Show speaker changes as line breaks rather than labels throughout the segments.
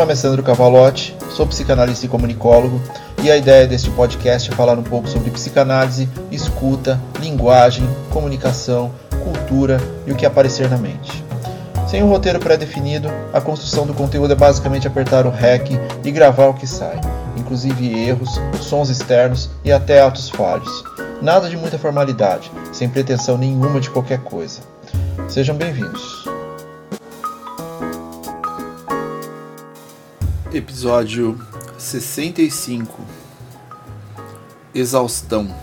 nome é Sandro Cavalotti, sou psicanalista e comunicólogo, e a ideia deste podcast é falar um pouco sobre psicanálise, escuta, linguagem, comunicação, cultura e o que aparecer na mente. Sem um roteiro pré-definido, a construção do conteúdo é basicamente apertar o REC e gravar o que sai, inclusive erros, sons externos e até atos falhos. Nada de muita formalidade, sem pretensão nenhuma de qualquer coisa. Sejam bem-vindos. Episódio 65 Exaustão.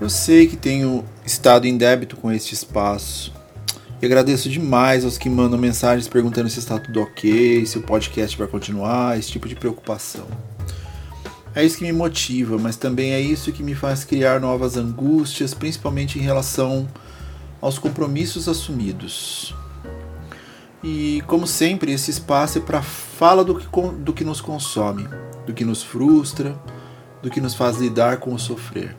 Eu sei que tenho estado em débito com este espaço e agradeço demais aos que mandam mensagens perguntando se está tudo ok, se o podcast vai continuar, esse tipo de preocupação. É isso que me motiva, mas também é isso que me faz criar novas angústias, principalmente em relação aos compromissos assumidos. E, como sempre, esse espaço é para fala do que, do que nos consome, do que nos frustra, do que nos faz lidar com o sofrer.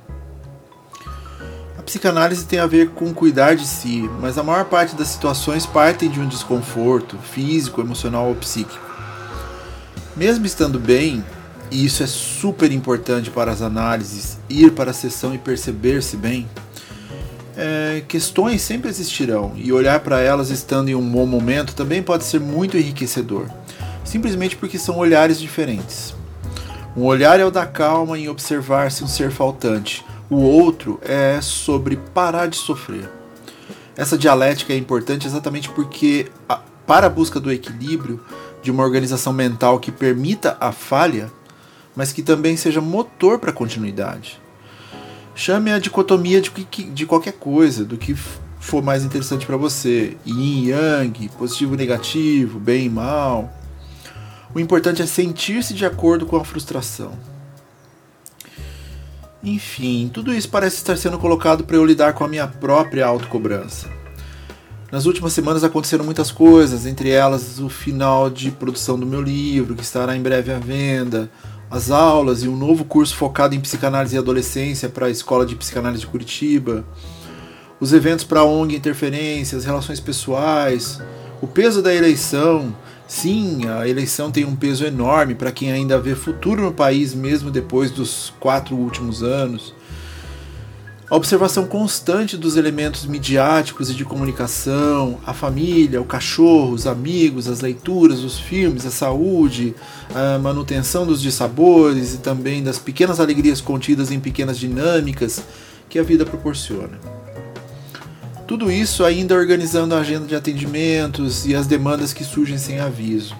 A psicanálise tem a ver com cuidar de si, mas a maior parte das situações partem de um desconforto físico, emocional ou psíquico. Mesmo estando bem, e isso é super importante para as análises, ir para a sessão e perceber-se bem, é, questões sempre existirão e olhar para elas estando em um bom momento também pode ser muito enriquecedor, simplesmente porque são olhares diferentes. Um olhar é o da calma em observar-se um ser faltante, o outro é sobre parar de sofrer. Essa dialética é importante exatamente porque, para a busca do equilíbrio, de uma organização mental que permita a falha, mas que também seja motor para a continuidade. Chame a dicotomia de, de qualquer coisa, do que for mais interessante para você. Yin, yang, positivo, negativo, bem e mal. O importante é sentir-se de acordo com a frustração. Enfim, tudo isso parece estar sendo colocado para eu lidar com a minha própria autocobrança. Nas últimas semanas aconteceram muitas coisas, entre elas o final de produção do meu livro, que estará em breve à venda, as aulas e um novo curso focado em psicanálise e adolescência para a Escola de Psicanálise de Curitiba, os eventos para a ONG Interferência, as relações pessoais, o peso da eleição. Sim, a eleição tem um peso enorme para quem ainda vê futuro no país, mesmo depois dos quatro últimos anos a observação constante dos elementos midiáticos e de comunicação, a família, o cachorro, os amigos, as leituras, os filmes, a saúde, a manutenção dos dissabores e também das pequenas alegrias contidas em pequenas dinâmicas que a vida proporciona. Tudo isso ainda organizando a agenda de atendimentos e as demandas que surgem sem aviso.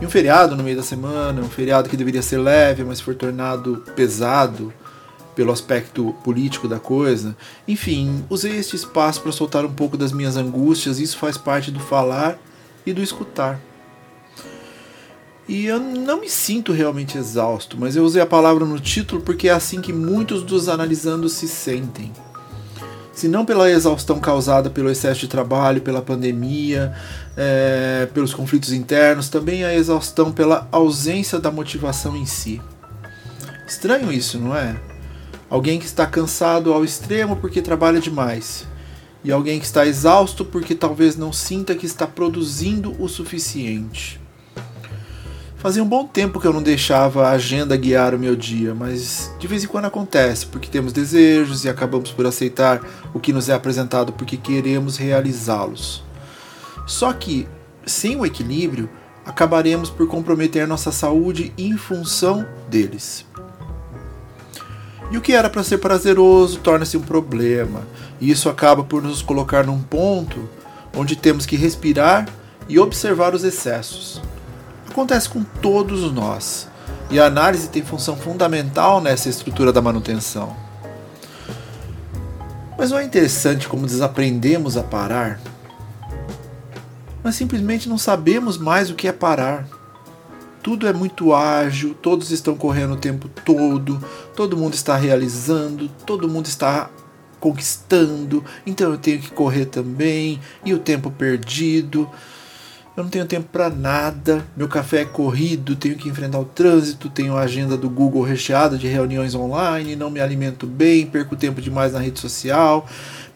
E um feriado no meio da semana, um feriado que deveria ser leve, mas foi tornado pesado pelo aspecto político da coisa. Enfim, usei este espaço para soltar um pouco das minhas angústias, isso faz parte do falar e do escutar. E eu não me sinto realmente exausto, mas eu usei a palavra no título porque é assim que muitos dos analisando se sentem. Se não pela exaustão causada pelo excesso de trabalho, pela pandemia, é, pelos conflitos internos, também a exaustão pela ausência da motivação em si. Estranho isso, não é? Alguém que está cansado ao extremo porque trabalha demais. E alguém que está exausto porque talvez não sinta que está produzindo o suficiente. Fazia um bom tempo que eu não deixava a agenda guiar o meu dia, mas de vez em quando acontece, porque temos desejos e acabamos por aceitar o que nos é apresentado porque queremos realizá-los. Só que, sem o equilíbrio, acabaremos por comprometer nossa saúde em função deles. E o que era para ser prazeroso torna-se um problema. E isso acaba por nos colocar num ponto onde temos que respirar e observar os excessos. Acontece com todos nós. E a análise tem função fundamental nessa estrutura da manutenção. Mas não é interessante como desaprendemos a parar? Nós simplesmente não sabemos mais o que é parar tudo é muito ágil, todos estão correndo o tempo todo, todo mundo está realizando, todo mundo está conquistando, então eu tenho que correr também, e o tempo perdido. Eu não tenho tempo para nada, meu café é corrido, tenho que enfrentar o trânsito, tenho a agenda do Google recheada de reuniões online, não me alimento bem, perco tempo demais na rede social,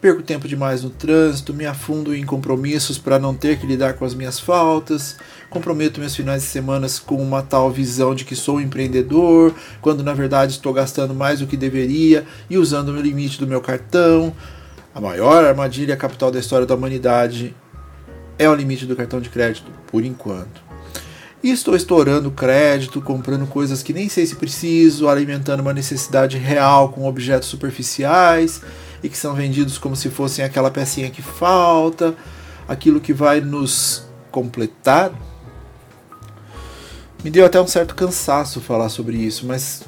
perco tempo demais no trânsito, me afundo em compromissos para não ter que lidar com as minhas faltas, comprometo meus finais de semana com uma tal visão de que sou um empreendedor, quando na verdade estou gastando mais do que deveria e usando o limite do meu cartão. A maior armadilha capital da história da humanidade é o limite do cartão de crédito, por enquanto. E estou estourando crédito, comprando coisas que nem sei se preciso, alimentando uma necessidade real com objetos superficiais e que são vendidos como se fossem aquela pecinha que falta, aquilo que vai nos completar. Me deu até um certo cansaço falar sobre isso, mas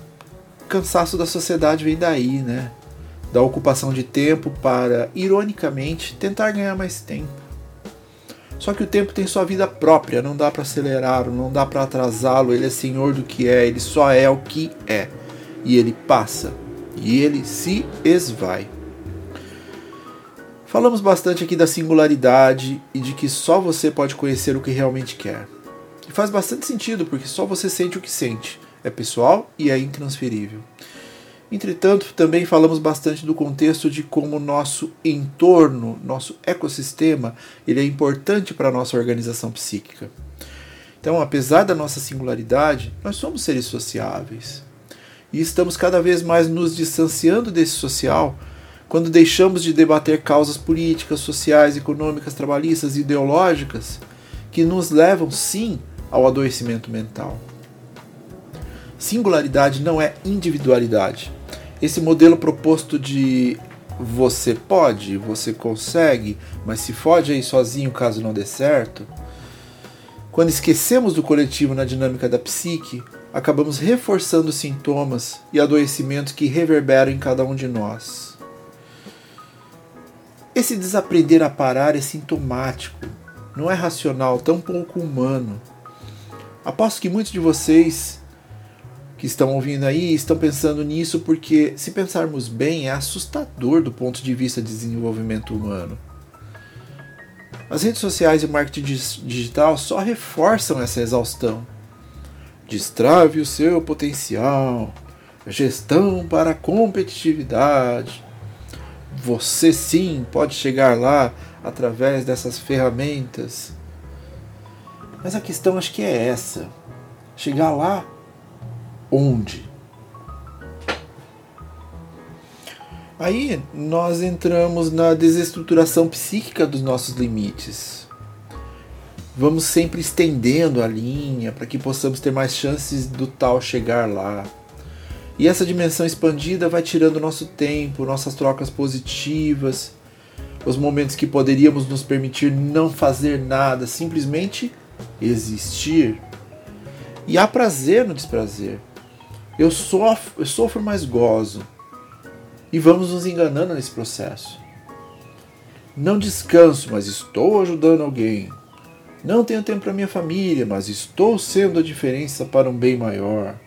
cansaço da sociedade vem daí, né? Da ocupação de tempo para, ironicamente, tentar ganhar mais tempo. Só que o tempo tem sua vida própria, não dá para acelerar, não dá para atrasá-lo, ele é senhor do que é, ele só é o que é. E ele passa, e ele se esvai. Falamos bastante aqui da singularidade e de que só você pode conhecer o que realmente quer. E faz bastante sentido, porque só você sente o que sente. É pessoal e é intransferível. Entretanto, também falamos bastante do contexto de como nosso entorno, nosso ecossistema, ele é importante para a nossa organização psíquica. Então, apesar da nossa singularidade, nós somos seres sociáveis. E estamos cada vez mais nos distanciando desse social quando deixamos de debater causas políticas, sociais, econômicas, trabalhistas e ideológicas que nos levam, sim, ao adoecimento mental. Singularidade não é individualidade esse modelo proposto de você pode, você consegue, mas se fode aí sozinho caso não dê certo. Quando esquecemos do coletivo na dinâmica da psique, acabamos reforçando sintomas e adoecimentos que reverberam em cada um de nós. Esse desaprender a parar é sintomático, não é racional, tampouco humano. Aposto que muitos de vocês que estão ouvindo aí estão pensando nisso porque, se pensarmos bem, é assustador do ponto de vista de desenvolvimento humano. As redes sociais e o marketing digital só reforçam essa exaustão. Destrave o seu potencial. Gestão para competitividade. Você sim pode chegar lá através dessas ferramentas. Mas a questão acho que é essa. Chegar lá onde. Aí nós entramos na desestruturação psíquica dos nossos limites. Vamos sempre estendendo a linha para que possamos ter mais chances do tal chegar lá. E essa dimensão expandida vai tirando nosso tempo, nossas trocas positivas, os momentos que poderíamos nos permitir não fazer nada, simplesmente existir. E há prazer no desprazer. Eu sofro, eu sofro, mas gozo. E vamos nos enganando nesse processo. Não descanso, mas estou ajudando alguém. Não tenho tempo para minha família, mas estou sendo a diferença para um bem maior.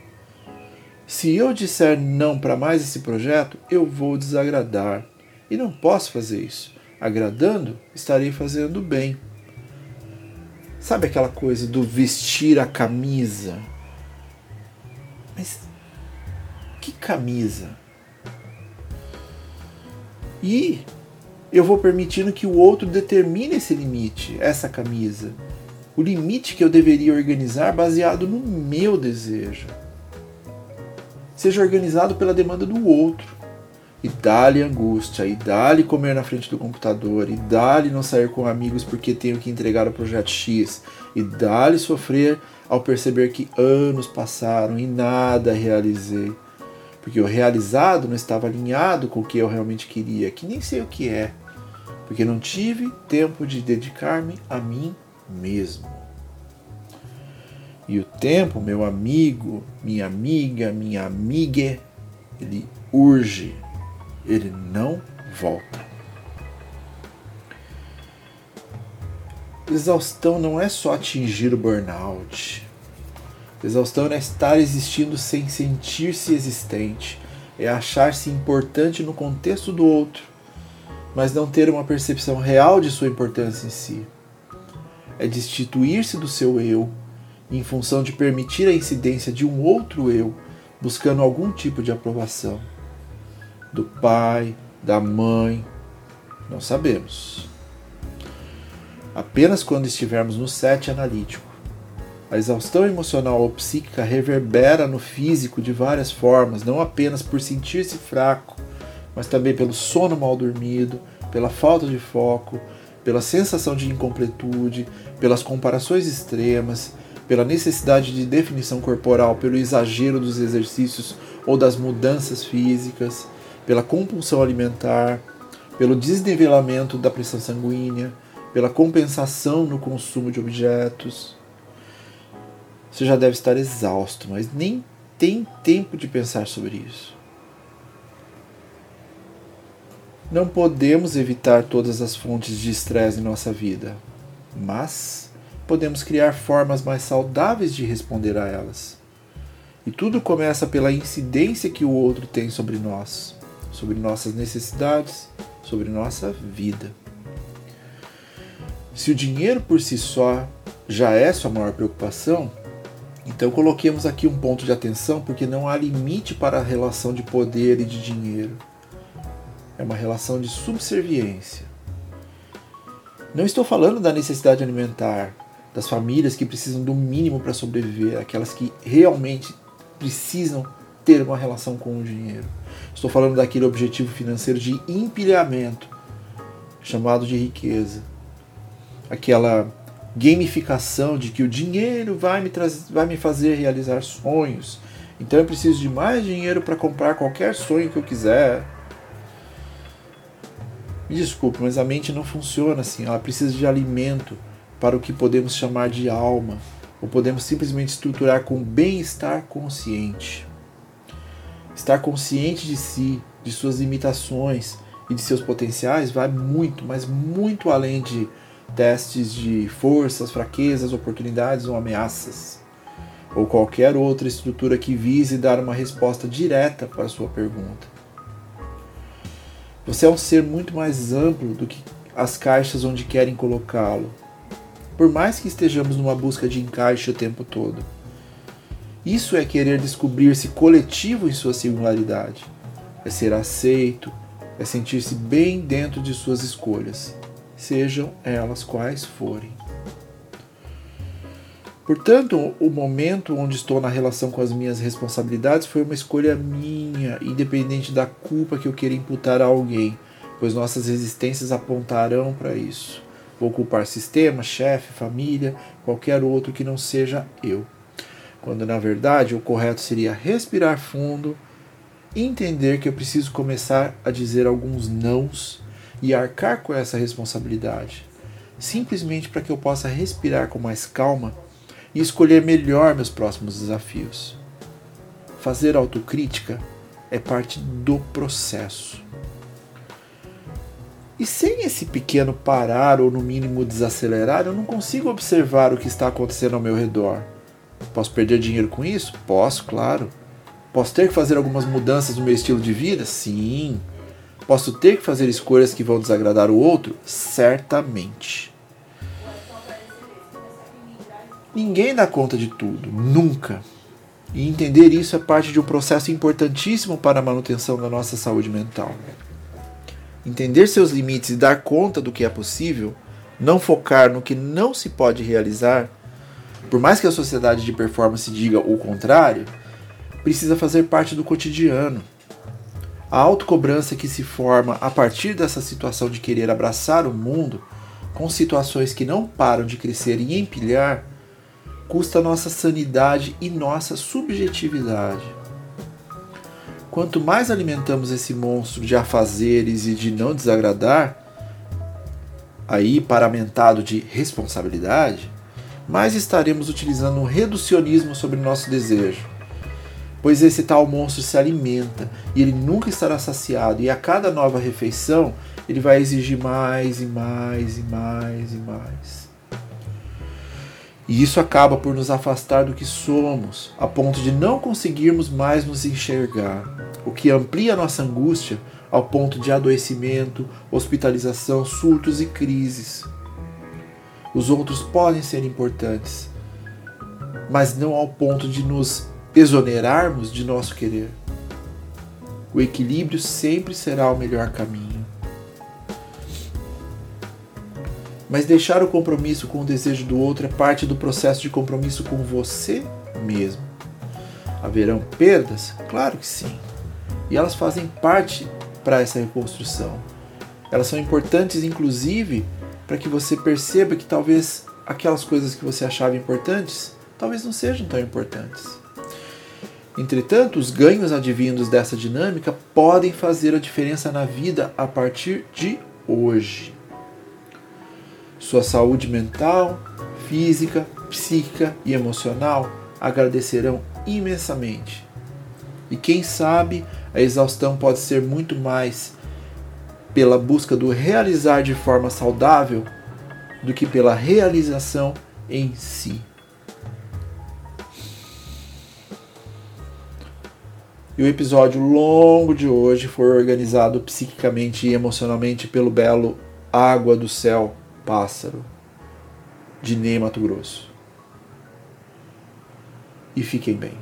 Se eu disser não para mais esse projeto, eu vou desagradar. E não posso fazer isso. Agradando, estarei fazendo bem. Sabe aquela coisa do vestir a camisa? Mas que camisa? E eu vou permitindo que o outro determine esse limite, essa camisa. O limite que eu deveria organizar baseado no meu desejo. Seja organizado pela demanda do outro. E dá-lhe angústia, e dá-lhe comer na frente do computador, e dá-lhe não sair com amigos porque tenho que entregar o projeto X, e dá-lhe sofrer ao perceber que anos passaram e nada realizei porque o realizado não estava alinhado com o que eu realmente queria, que nem sei o que é, porque não tive tempo de dedicar-me a mim mesmo. E o tempo, meu amigo, minha amiga, minha amiga, ele urge, ele não volta. Exaustão não é só atingir o burnout. Exaustão é estar existindo sem sentir-se existente, é achar-se importante no contexto do outro, mas não ter uma percepção real de sua importância em si. é destituir-se do seu eu em função de permitir a incidência de um outro eu, buscando algum tipo de aprovação. Do pai, da mãe, não sabemos. Apenas quando estivermos no set analítico. A exaustão emocional ou psíquica reverbera no físico de várias formas, não apenas por sentir-se fraco, mas também pelo sono mal dormido, pela falta de foco, pela sensação de incompletude, pelas comparações extremas, pela necessidade de definição corporal, pelo exagero dos exercícios ou das mudanças físicas, pela compulsão alimentar, pelo desnivelamento da pressão sanguínea, pela compensação no consumo de objetos. Você já deve estar exausto, mas nem tem tempo de pensar sobre isso. Não podemos evitar todas as fontes de estresse em nossa vida, mas podemos criar formas mais saudáveis de responder a elas. E tudo começa pela incidência que o outro tem sobre nós, sobre nossas necessidades, sobre nossa vida. Se o dinheiro por si só já é sua maior preocupação, então coloquemos aqui um ponto de atenção porque não há limite para a relação de poder e de dinheiro. É uma relação de subserviência. Não estou falando da necessidade alimentar, das famílias que precisam do mínimo para sobreviver, aquelas que realmente precisam ter uma relação com o dinheiro. Estou falando daquele objetivo financeiro de empilhamento, chamado de riqueza. Aquela gamificação de que o dinheiro vai me, vai me fazer realizar sonhos. Então eu preciso de mais dinheiro para comprar qualquer sonho que eu quiser. Me desculpe, mas a mente não funciona assim. Ela precisa de alimento para o que podemos chamar de alma, ou podemos simplesmente estruturar com bem-estar consciente. Estar consciente de si, de suas limitações e de seus potenciais vai muito, mas muito além de testes de forças, fraquezas, oportunidades ou ameaças, ou qualquer outra estrutura que vise dar uma resposta direta para sua pergunta. Você é um ser muito mais amplo do que as caixas onde querem colocá-lo por mais que estejamos numa busca de encaixe o tempo todo. Isso é querer descobrir-se coletivo em sua singularidade. É ser aceito, é sentir-se bem dentro de suas escolhas, sejam elas quais forem. Portanto, o momento onde estou na relação com as minhas responsabilidades foi uma escolha minha, independente da culpa que eu queira imputar a alguém, pois nossas resistências apontarão para isso. Vou culpar sistema, chefe, família, qualquer outro que não seja eu. Quando na verdade o correto seria respirar fundo, entender que eu preciso começar a dizer alguns nãos e arcar com essa responsabilidade, simplesmente para que eu possa respirar com mais calma e escolher melhor meus próximos desafios. Fazer autocrítica é parte do processo. E sem esse pequeno parar ou no mínimo desacelerar, eu não consigo observar o que está acontecendo ao meu redor. Posso perder dinheiro com isso? Posso, claro. Posso ter que fazer algumas mudanças no meu estilo de vida? Sim. Posso ter que fazer escolhas que vão desagradar o outro? Certamente. Ninguém dá conta de tudo, nunca. E entender isso é parte de um processo importantíssimo para a manutenção da nossa saúde mental entender seus limites e dar conta do que é possível, não focar no que não se pode realizar, por mais que a sociedade de performance diga o contrário, precisa fazer parte do cotidiano. A autocobrança que se forma a partir dessa situação de querer abraçar o mundo, com situações que não param de crescer e empilhar, custa nossa sanidade e nossa subjetividade. Quanto mais alimentamos esse monstro de afazeres e de não desagradar, aí paramentado de responsabilidade, mais estaremos utilizando um reducionismo sobre nosso desejo. Pois esse tal monstro se alimenta e ele nunca estará saciado, e a cada nova refeição ele vai exigir mais e mais e mais e mais. E isso acaba por nos afastar do que somos, a ponto de não conseguirmos mais nos enxergar, o que amplia nossa angústia ao ponto de adoecimento, hospitalização, surtos e crises. Os outros podem ser importantes, mas não ao ponto de nos exonerarmos de nosso querer. O equilíbrio sempre será o melhor caminho. Mas deixar o compromisso com o desejo do outro é parte do processo de compromisso com você mesmo. Haverão perdas? Claro que sim. E elas fazem parte para essa reconstrução. Elas são importantes, inclusive, para que você perceba que talvez aquelas coisas que você achava importantes talvez não sejam tão importantes. Entretanto, os ganhos advindos dessa dinâmica podem fazer a diferença na vida a partir de hoje. Sua saúde mental, física, psíquica e emocional agradecerão imensamente. E quem sabe a exaustão pode ser muito mais pela busca do realizar de forma saudável do que pela realização em si. E o episódio longo de hoje foi organizado psiquicamente e emocionalmente pelo belo Água do Céu Pássaro, de Ney Mato Grosso. E fiquem bem.